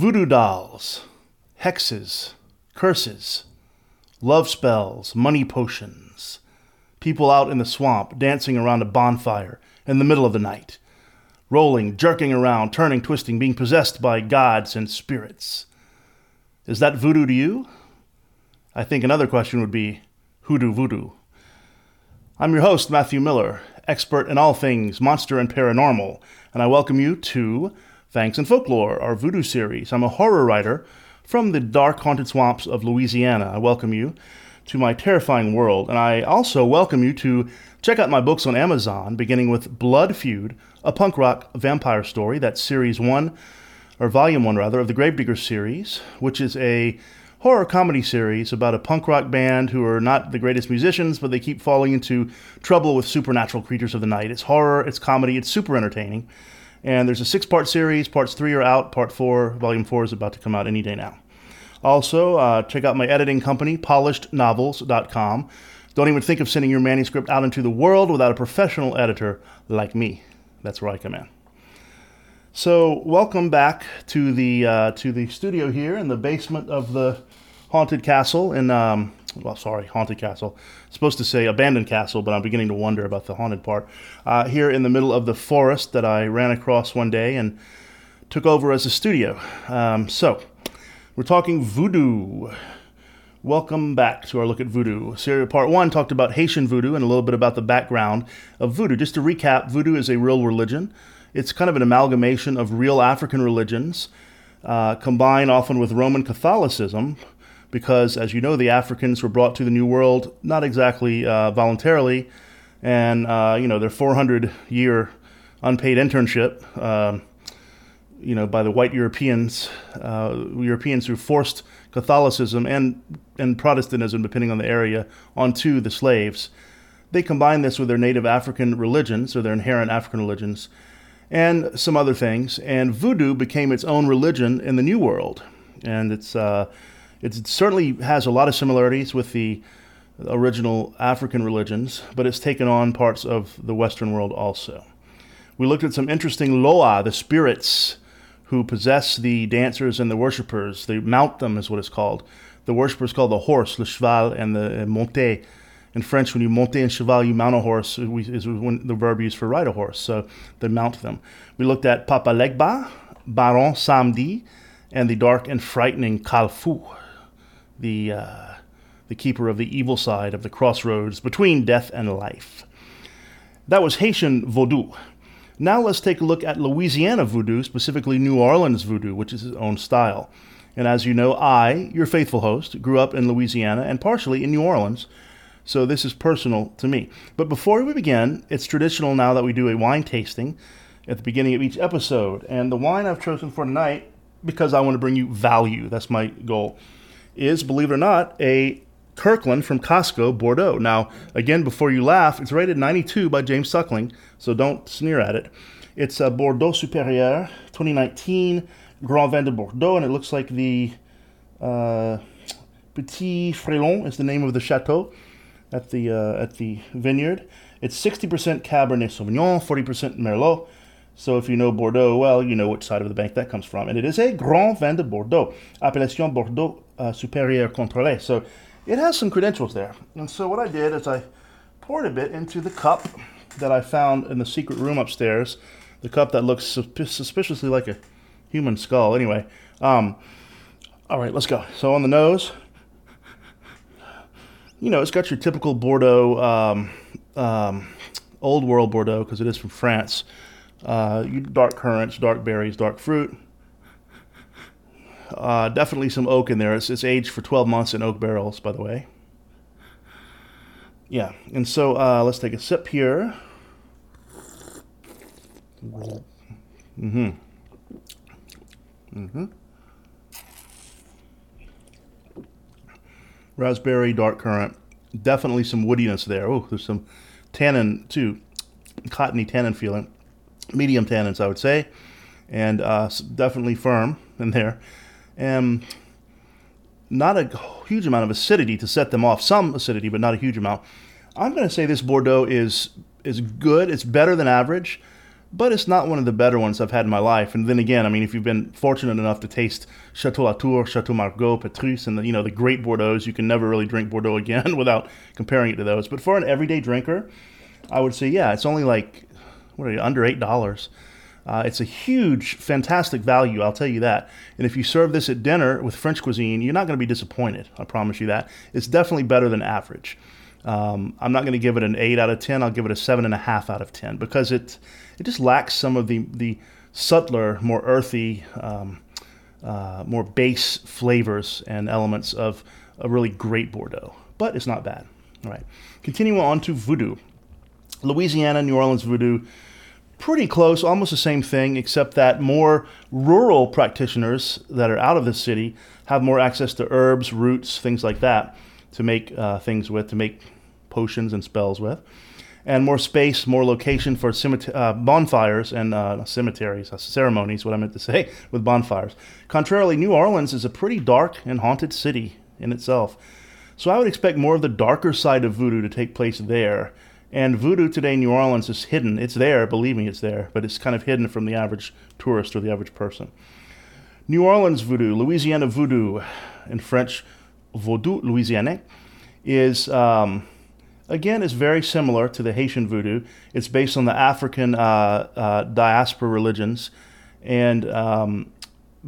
voodoo dolls, hexes, curses, love spells, money potions, people out in the swamp dancing around a bonfire in the middle of the night, rolling, jerking around, turning, twisting, being possessed by gods and spirits. Is that voodoo to you? I think another question would be hoodoo voodoo. I'm your host, Matthew Miller, expert in all things monster and paranormal, and I welcome you to Fangs and Folklore, our voodoo series. I'm a horror writer from the dark haunted swamps of Louisiana. I welcome you to my terrifying world, and I also welcome you to check out my books on Amazon, beginning with Blood Feud, a punk rock vampire story. That's series one, or volume one rather, of the Gravedigger series, which is a horror comedy series about a punk rock band who are not the greatest musicians, but they keep falling into trouble with supernatural creatures of the night. It's horror, it's comedy, it's super entertaining. And there's a six part series. Parts three are out. Part four, volume four, is about to come out any day now. Also, uh, check out my editing company, polishednovels.com. Don't even think of sending your manuscript out into the world without a professional editor like me. That's where I come in. So, welcome back to the uh, to the studio here in the basement of the haunted castle in um, well, sorry, haunted castle. supposed to say abandoned castle, but I'm beginning to wonder about the haunted part. Uh, here in the middle of the forest that I ran across one day and took over as a studio. Um, so, we're talking voodoo. Welcome back to our look at voodoo. Serial part one talked about Haitian voodoo and a little bit about the background of voodoo. Just to recap, voodoo is a real religion. It's kind of an amalgamation of real African religions, uh, combined often with Roman Catholicism, because, as you know, the Africans were brought to the New World not exactly uh, voluntarily, and uh, you know their 400 year unpaid internship, um, you know, by the white Europeans, uh, Europeans who forced Catholicism and and Protestantism, depending on the area, onto the slaves. They combined this with their native African religions, or their inherent African religions, and some other things. And voodoo became its own religion in the New World, and it's uh, it certainly has a lot of similarities with the original African religions, but it's taken on parts of the Western world also. We looked at some interesting loa, the spirits who possess the dancers and the worshippers. They mount them, is what it's called. The worshippers called the horse, le cheval, and the monte. In French, when you monte un cheval, you mount a horse, is when the verb used for ride a horse. So they mount them. We looked at Papa Legba, Baron Samedi, and the dark and frightening Kalfu the, uh, the keeper of the evil side of the crossroads between death and life. That was Haitian voodoo. Now let's take a look at Louisiana voodoo, specifically New Orleans voodoo, which is its own style. And as you know, I, your faithful host, grew up in Louisiana and partially in New Orleans, so this is personal to me. But before we begin, it's traditional now that we do a wine tasting at the beginning of each episode. And the wine I've chosen for tonight, because I want to bring you value, that's my goal is, believe it or not, a Kirkland from Costco, Bordeaux. Now, again, before you laugh, it's rated 92 by James Suckling, so don't sneer at it. It's a Bordeaux Supérieur 2019 Grand Vin de Bordeaux, and it looks like the uh, Petit Frelon is the name of the chateau at the uh, at the vineyard. It's 60% Cabernet Sauvignon, 40% Merlot. So if you know Bordeaux well, you know which side of the bank that comes from. And it is a Grand Vin de Bordeaux, appellation Bordeaux uh, Superior Contrôlé. So it has some credentials there. And so what I did is I poured a bit into the cup that I found in the secret room upstairs, the cup that looks suspiciously like a human skull. Anyway, um, all right, let's go. So on the nose, you know, it's got your typical Bordeaux, um, um, old world Bordeaux, because it is from France. Uh, dark currants, dark berries, dark fruit. Uh, definitely some oak in there. It's, it's, aged for 12 months in oak barrels, by the way. Yeah, and so uh, let's take a sip here. Mm-hmm. Mm-hmm. Raspberry, dark currant. Definitely some woodiness there. Oh, there's some tannin too, cottony tannin feeling. Medium tannins, I would say, and uh, definitely firm in there and not a huge amount of acidity to set them off. Some acidity, but not a huge amount. I'm going to say this Bordeaux is is good. It's better than average. but it's not one of the better ones I've had in my life. And then again, I mean, if you've been fortunate enough to taste Chateau Latour, Chateau Margaux, Petrus, and the, you know the great Bordeaux's, you can never really drink Bordeaux again without comparing it to those. But for an everyday drinker, I would say yeah, it's only like what are you under eight dollars. Uh, it's a huge, fantastic value, I'll tell you that. And if you serve this at dinner with French cuisine, you're not going to be disappointed. I promise you that. It's definitely better than average. Um, I'm not going to give it an eight out of ten. I'll give it a seven and a half out of ten because it it just lacks some of the the subtler, more earthy, um, uh, more base flavors and elements of a really great Bordeaux. But it's not bad. All right, continuing on to Voodoo, Louisiana, New Orleans Voodoo. Pretty close, almost the same thing, except that more rural practitioners that are out of the city have more access to herbs, roots, things like that to make uh, things with, to make potions and spells with, and more space, more location for uh, bonfires and uh, cemeteries, uh, ceremonies, what I meant to say, with bonfires. Contrarily, New Orleans is a pretty dark and haunted city in itself. So I would expect more of the darker side of voodoo to take place there. And voodoo today in New Orleans is hidden. It's there, believe me, it's there, but it's kind of hidden from the average tourist or the average person. New Orleans voodoo, Louisiana voodoo, in French, Vaudou Louisianais is um, again is very similar to the Haitian voodoo. It's based on the African uh, uh, diaspora religions, and um,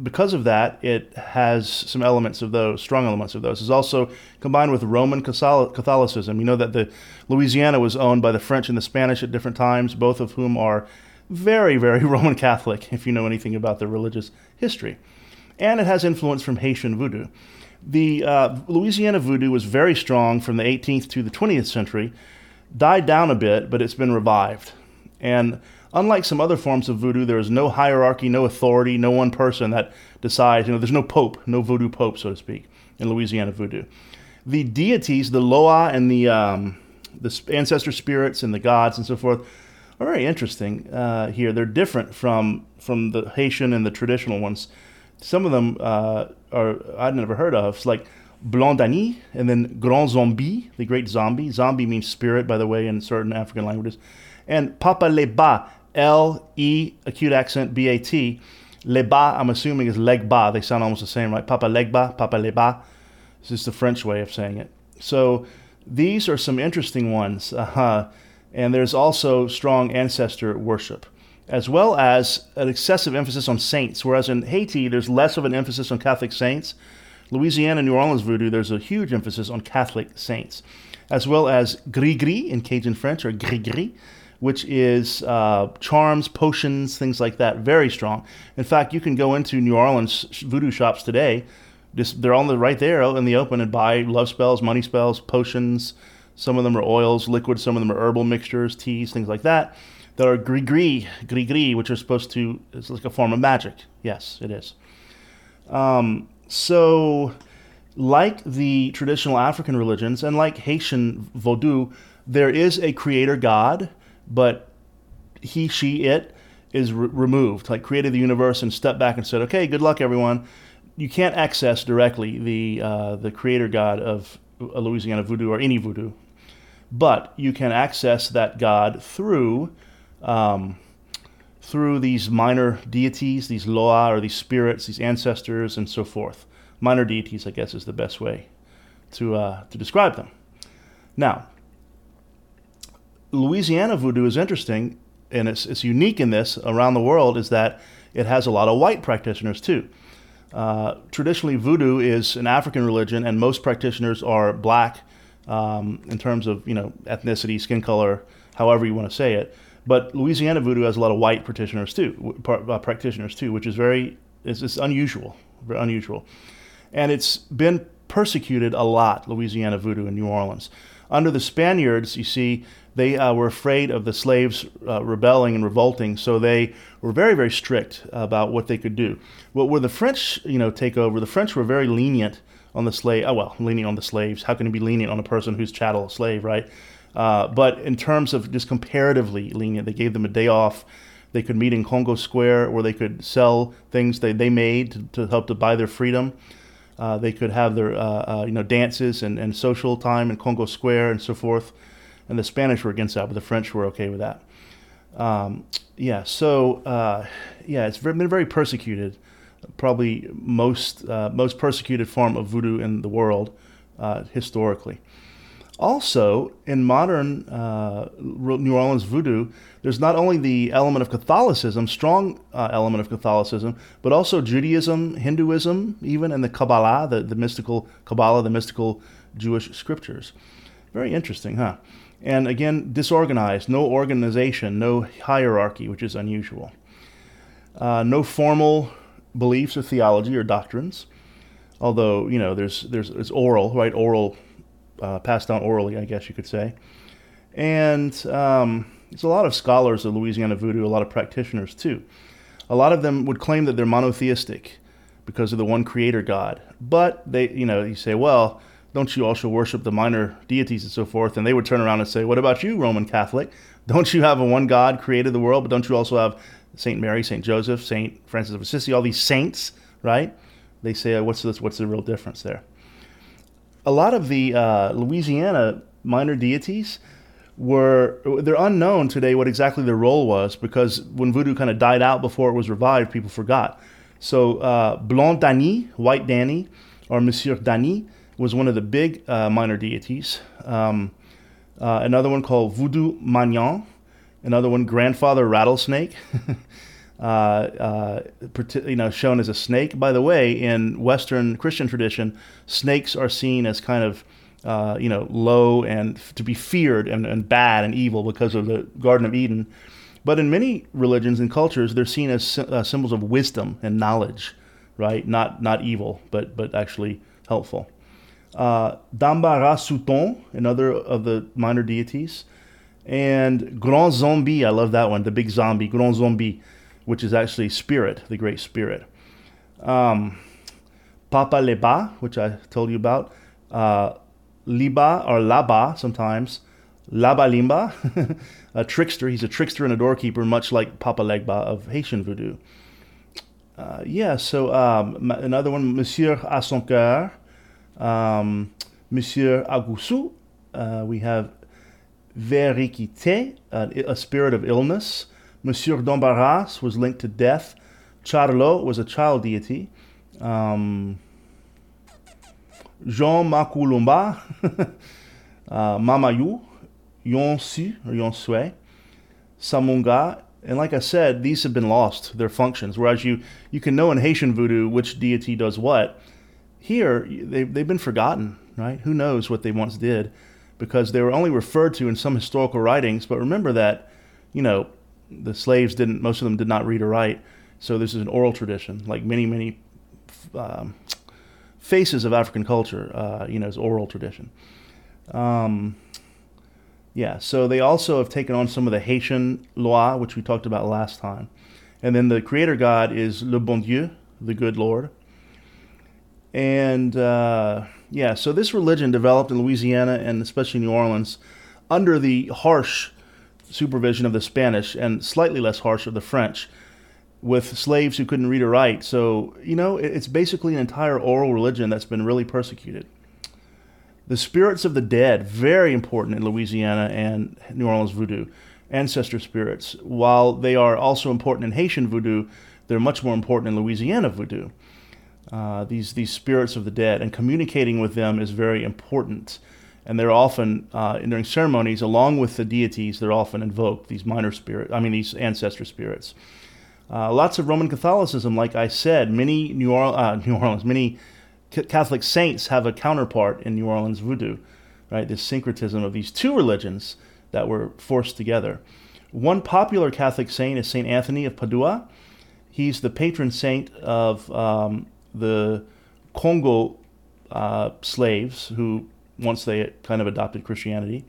because of that, it has some elements of those, strong elements of those. It's also combined with Roman Catholicism. You know that the Louisiana was owned by the French and the Spanish at different times, both of whom are very, very Roman Catholic, if you know anything about their religious history. And it has influence from Haitian voodoo. The uh, Louisiana voodoo was very strong from the 18th to the 20th century, died down a bit, but it's been revived. And unlike some other forms of voodoo, there is no hierarchy, no authority, no one person that decides. You know, there's no pope, no voodoo pope, so to speak, in Louisiana voodoo. The deities, the Loa and the um, the ancestor spirits and the gods and so forth, are very interesting uh, here. They're different from from the Haitian and the traditional ones. Some of them uh, are I'd never heard of. It's like Blondani and then Grand Zombie, the great zombie. Zombie means spirit, by the way, in certain African languages. And Papa Leba, L E acute accent B A T. Leba, I'm assuming is Legba. They sound almost the same, right? Papa Legba, Papa Leba. This is the French way of saying it. So these are some interesting ones. Uh-huh. And there's also strong ancestor worship as well as an excessive emphasis on saints. Whereas in Haiti, there's less of an emphasis on Catholic saints. Louisiana, New Orleans voodoo, there's a huge emphasis on Catholic saints, as well as gris-gris in Cajun French, or gris-gris, which is uh, charms, potions, things like that. Very strong. In fact, you can go into New Orleans voodoo shops today. Just, they're all right the, right there in the open and buy love spells, money spells, potions. Some of them are oils, liquids. Some of them are herbal mixtures, teas, things like that that are gris-gris, gris-gris, which are supposed to, it's like a form of magic. Yes, it is. Um, so, like the traditional African religions and like Haitian Vodou, there is a creator God, but he, she, it is re- removed, like created the universe and stepped back and said, okay, good luck, everyone. You can't access directly the, uh, the creator God of Louisiana voodoo or any voodoo, but you can access that God through um, through these minor deities, these loa or these spirits, these ancestors, and so forth. Minor deities, I guess, is the best way to, uh, to describe them. Now, Louisiana voodoo is interesting, and it's, it's unique in this around the world, is that it has a lot of white practitioners too. Uh, traditionally, voodoo is an African religion, and most practitioners are black um, in terms of you know ethnicity, skin color, however you want to say it. But Louisiana voodoo has a lot of white practitioners too, uh, practitioners too, which is very it's, it's unusual, very unusual, and it's been persecuted a lot. Louisiana voodoo in New Orleans. Under the Spaniards, you see, they uh, were afraid of the slaves uh, rebelling and revolting, so they were very, very strict about what they could do. Well, where the French, you know, take over, the French were very lenient on the slave. Oh well, lenient on the slaves. How can you be lenient on a person who's chattel, a slave, right? Uh, but in terms of just comparatively lenient, they gave them a day off. They could meet in Congo Square where they could sell things they, they made to, to help to buy their freedom. Uh, they could have their uh, uh, you know dances and, and social time in Congo Square and so forth. And the Spanish were against that, but the French were okay with that. Um, yeah. So uh, yeah, it's been very persecuted. Probably most uh, most persecuted form of voodoo in the world uh, historically. Also, in modern uh, New Orleans voodoo, there's not only the element of Catholicism, strong uh, element of Catholicism, but also Judaism, Hinduism, even, and the Kabbalah, the, the mystical Kabbalah, the mystical Jewish scriptures. Very interesting, huh? And again, disorganized, no organization, no hierarchy, which is unusual. Uh, no formal beliefs or theology or doctrines, although you know there's there's it's oral, right? Oral, uh, passed down orally, I guess you could say. And um, there's a lot of scholars of Louisiana voodoo, a lot of practitioners too. A lot of them would claim that they're monotheistic because of the one creator God. But they, you know, you say, well, don't you also worship the minor deities and so forth? And they would turn around and say, what about you, Roman Catholic? Don't you have a one God created the world, but don't you also have Saint Mary, Saint Joseph, Saint Francis of Assisi, all these saints, right? They say, what's this? What's the real difference there? A lot of the uh, Louisiana minor deities were they're unknown today what exactly their role was because when voodoo kind of died out before it was revived, people forgot. So uh, Blanc Danny, White Danny, or Monsieur Danny was one of the big uh, minor deities. Um, uh, another one called Voodoo Magnan. Another one, Grandfather Rattlesnake. uh, uh you know, shown as a snake. By the way, in Western Christian tradition, snakes are seen as kind of uh, you know, low and to be feared and, and bad and evil because of the Garden of Eden. But in many religions and cultures, they're seen as uh, symbols of wisdom and knowledge, right? Not not evil, but but actually helpful. Uh, Dambara Souton, another of the minor deities, and Grand Zombie. I love that one, the big zombie, Grand Zombie, which is actually spirit, the great spirit. Um, Papa Leba, which I told you about. Uh, Liba or Laba sometimes. Laba Limba, a trickster. He's a trickster and a doorkeeper, much like Papa Legba of Haitian voodoo. Uh, yeah, so um, another one, Monsieur à um, Monsieur Agoussou. Uh, we have Veriquité, uh, a spirit of illness. Monsieur d'Embarras was linked to death. Charlot was a child deity. Um, Jean Makulumba, uh, Mamayu, Yonsu or Yonsue, Samunga, and like I said, these have been lost, their functions. Whereas you, you can know in Haitian voodoo which deity does what. Here, they, they've been forgotten, right? Who knows what they once did because they were only referred to in some historical writings. But remember that, you know, the slaves didn't, most of them did not read or write. So this is an oral tradition, like many, many um, faces of African culture, uh, you know, as oral tradition. Um, yeah, so they also have taken on some of the Haitian loa, which we talked about last time. And then the creator god is Le Bon Dieu, the good Lord. And uh, yeah, so this religion developed in Louisiana and especially New Orleans under the harsh supervision of the Spanish and slightly less harsh of the French with slaves who couldn't read or write. So, you know, it's basically an entire oral religion that's been really persecuted. The spirits of the dead, very important in Louisiana and New Orleans voodoo, ancestor spirits. While they are also important in Haitian voodoo, they're much more important in Louisiana voodoo. Uh, these, these spirits of the dead, and communicating with them is very important. And they're often, uh, during ceremonies, along with the deities, they're often invoked, these minor spirits, I mean, these ancestor spirits. Uh, lots of Roman Catholicism, like I said. Many New, Orleans, uh, New Orleans, many Catholic saints have a counterpart in New Orleans voodoo, right? This syncretism of these two religions that were forced together. One popular Catholic saint is Saint Anthony of Padua. He's the patron saint of um, the Congo uh, slaves who once they kind of adopted Christianity,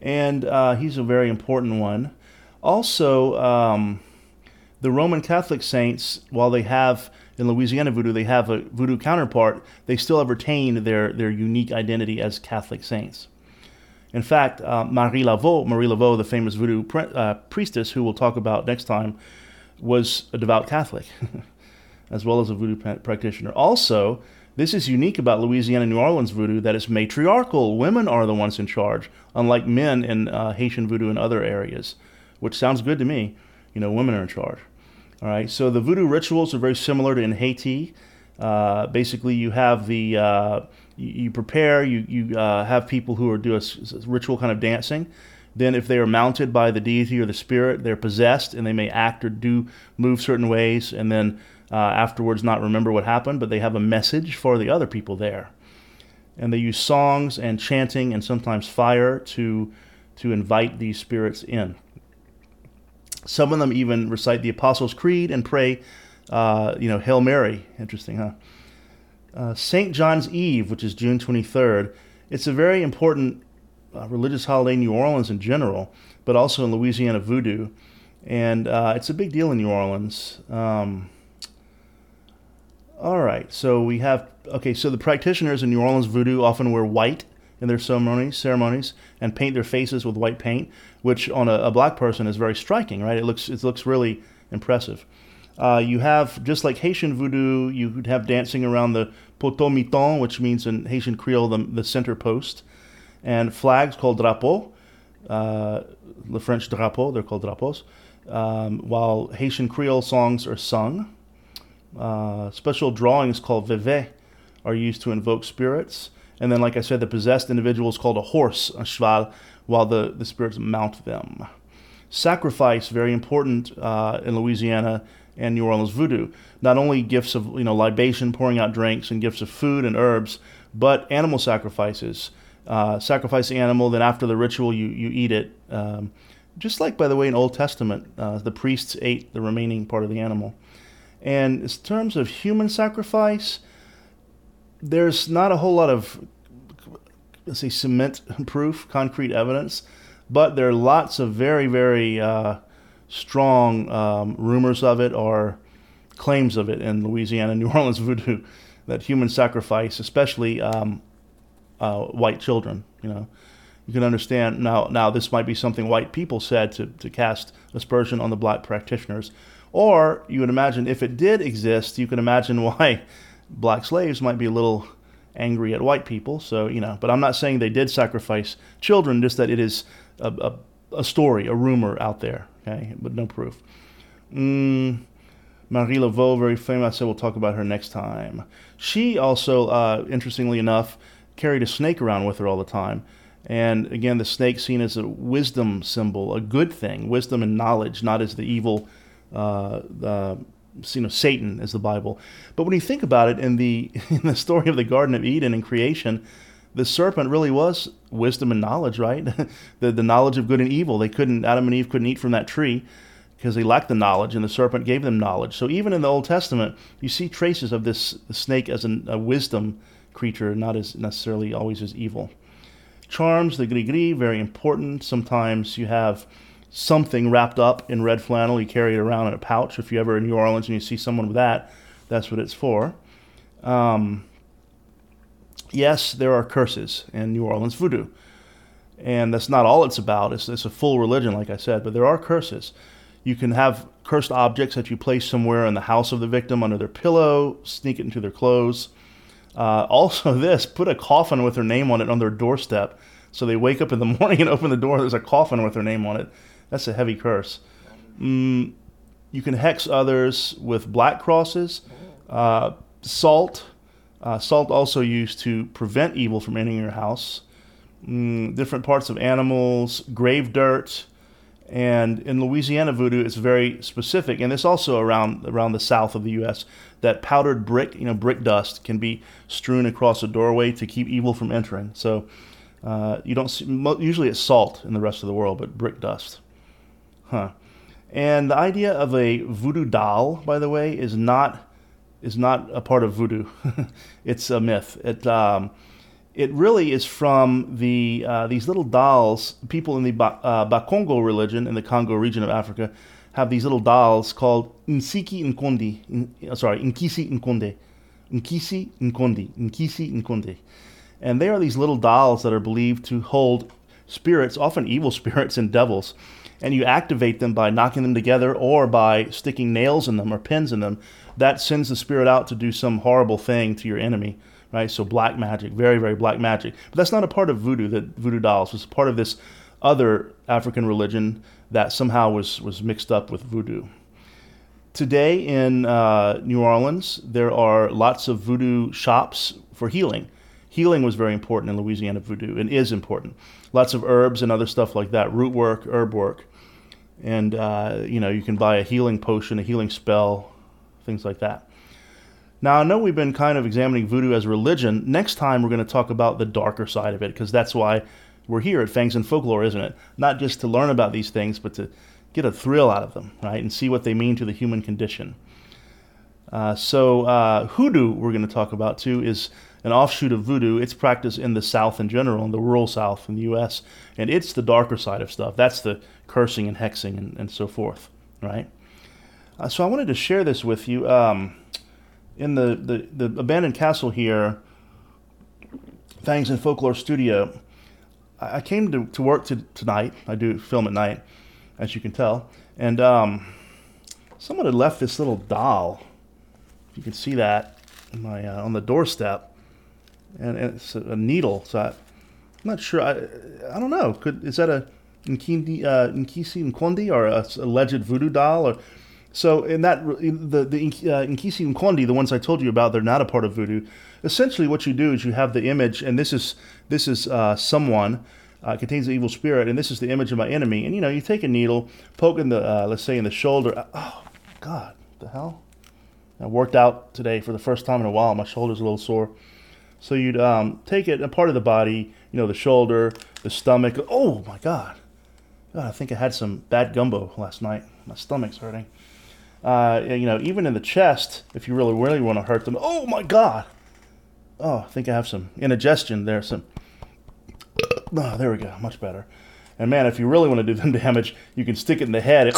and uh, he's a very important one. Also. Um, the Roman Catholic saints, while they have in Louisiana voodoo, they have a voodoo counterpart, they still have retained their, their unique identity as Catholic saints. In fact, uh, Marie Laveau, Marie Laveau, the famous voodoo uh, priestess who we'll talk about next time, was a devout Catholic, as well as a voodoo pra- practitioner. Also, this is unique about Louisiana New Orleans voodoo that it's matriarchal. Women are the ones in charge, unlike men in uh, Haitian voodoo and other areas, which sounds good to me you know, women are in charge. All right, so the voodoo rituals are very similar to in Haiti. Uh, basically, you have the uh, you, you, prepare, you you uh, have people who are do a, a, ritual kind of dancing. Then, if they are mounted by the deity or the spirit, they're possessed and they may act or do move certain ways, and then uh, afterwards not remember what happened, but they have a message for the other people there. And they use songs and chanting and sometimes fire to to invite these spirits in. Some of them even recite the Apostles' Creed and pray, uh, you know, Hail Mary. Interesting, huh? Uh, St. John's Eve, which is June 23rd, it's a very important uh, religious holiday in New Orleans in general, but also in Louisiana Voodoo. And uh, it's a big deal in New Orleans. Um, all right, so we have, okay, so the practitioners in New Orleans Voodoo often wear white in their ceremonies, ceremonies and paint their faces with white paint, which on a, a black person is very striking, right? It looks it looks really impressive. Uh, you have just like Haitian voodoo, you would have dancing around the poteau miton, which means in Haitian Creole the, the center post, and flags called drapeau, uh, the French drapeau, they're called drapeaus. Um, while Haitian Creole songs are sung, uh, special drawings called veve are used to invoke spirits. And then, like I said, the possessed individual is called a horse, a cheval, while the, the spirits mount them. Sacrifice, very important uh, in Louisiana and New Orleans voodoo. Not only gifts of you know libation, pouring out drinks, and gifts of food and herbs, but animal sacrifices. Uh, sacrifice the animal, then after the ritual, you, you eat it. Um, just like, by the way, in Old Testament, uh, the priests ate the remaining part of the animal. And in terms of human sacrifice, there's not a whole lot of let's say cement proof concrete evidence but there are lots of very very uh, strong um, rumors of it or claims of it in louisiana new orleans voodoo that human sacrifice especially um, uh, white children you know you can understand now now this might be something white people said to, to cast aspersion on the black practitioners or you would imagine if it did exist you can imagine why black slaves might be a little angry at white people. So, you know, but I'm not saying they did sacrifice children, just that it is a, a, a story, a rumor out there, okay, but no proof. Mm, Marie Laveau, very famous. I said we'll talk about her next time. She also, uh, interestingly enough, carried a snake around with her all the time. And again, the snake seen as a wisdom symbol, a good thing, wisdom and knowledge, not as the evil uh, uh, you know Satan as the Bible. But when you think about it in the in the story of the Garden of Eden and creation, the serpent really was wisdom and knowledge, right? the the knowledge of good and evil. They couldn't Adam and Eve couldn't eat from that tree because they lacked the knowledge, and the serpent gave them knowledge. So even in the Old Testament, you see traces of this snake as an, a wisdom creature, not as necessarily always as evil. Charms, the gris-gris, very important. Sometimes you have something wrapped up in red flannel. You carry it around in a pouch. If you're ever in New Orleans and you see someone with that, that's what it's for. Um, yes, there are curses in New Orleans voodoo. And that's not all it's about. It's, it's a full religion, like I said, but there are curses. You can have cursed objects that you place somewhere in the house of the victim under their pillow, sneak it into their clothes. Uh, also, this put a coffin with their name on it on their doorstep. So they wake up in the morning and open the door, there's a coffin with their name on it. That's a heavy curse. Mm, you can hex others with black crosses, uh, salt. Uh, salt also used to prevent evil from entering your house. Mm, different parts of animals, grave dirt, and in Louisiana voodoo, it's very specific, and this also around around the south of the U.S. That powdered brick, you know, brick dust can be strewn across a doorway to keep evil from entering. So uh, you don't see, usually it's salt in the rest of the world, but brick dust. Huh. And the idea of a voodoo doll, by the way, is not is not a part of voodoo. it's a myth. It um, it really is from the uh, these little dolls. People in the ba- uh, Bakongo religion in the Congo region of Africa have these little dolls called Nsiki Nkondi. In, uh, sorry, Nkisi Nkonde. Nkisi Nkondi. Nkisi Nkonde. And they are these little dolls that are believed to hold spirits, often evil spirits and devils and you activate them by knocking them together or by sticking nails in them or pins in them, that sends the spirit out to do some horrible thing to your enemy. Right, so black magic, very, very black magic. But that's not a part of voodoo. That voodoo dolls was part of this other African religion that somehow was, was mixed up with voodoo. Today in uh, New Orleans, there are lots of voodoo shops for healing. Healing was very important in Louisiana voodoo and is important. Lots of herbs and other stuff like that, root work, herb work. And, uh, you know, you can buy a healing potion, a healing spell, things like that. Now, I know we've been kind of examining voodoo as religion. Next time, we're going to talk about the darker side of it, because that's why we're here at Fangs and Folklore, isn't it? Not just to learn about these things, but to get a thrill out of them, right? And see what they mean to the human condition. Uh, so, uh, hoodoo, we're going to talk about too, is an offshoot of voodoo. It's practiced in the South in general, in the rural South in the U.S., and it's the darker side of stuff. That's the cursing and hexing and, and so forth, right? Uh, so, I wanted to share this with you. Um, in the, the, the abandoned castle here, Fangs and Folklore Studio, I came to, to work to, tonight. I do film at night, as you can tell. And um, someone had left this little doll. If you can see that my, uh, on the doorstep. And, and it's a, needle. So I, am not sure. I, I don't know. Could Is that a Nkindi, uh, Nkisi Nkondi or a alleged voodoo doll? Or so in that the the uh, Nkondi, the ones I told you about, they're not a part of voodoo. Essentially, what you do is you have the image, and this is this is uh, someone uh, contains the evil spirit, and this is the image of my enemy. And you know, you take a needle, poke in the uh, let's say in the shoulder. Oh God, the hell! I worked out today for the first time in a while. My shoulder's a little sore. So you'd um, take it a part of the body, you know, the shoulder, the stomach. Oh my God! God, I think I had some bad gumbo last night. My stomach's hurting. Uh, you know, even in the chest, if you really, really want to hurt them. Oh my God! Oh, I think I have some indigestion there. Some. Oh, there we go. Much better. And man, if you really want to do them damage, you can stick it in the head.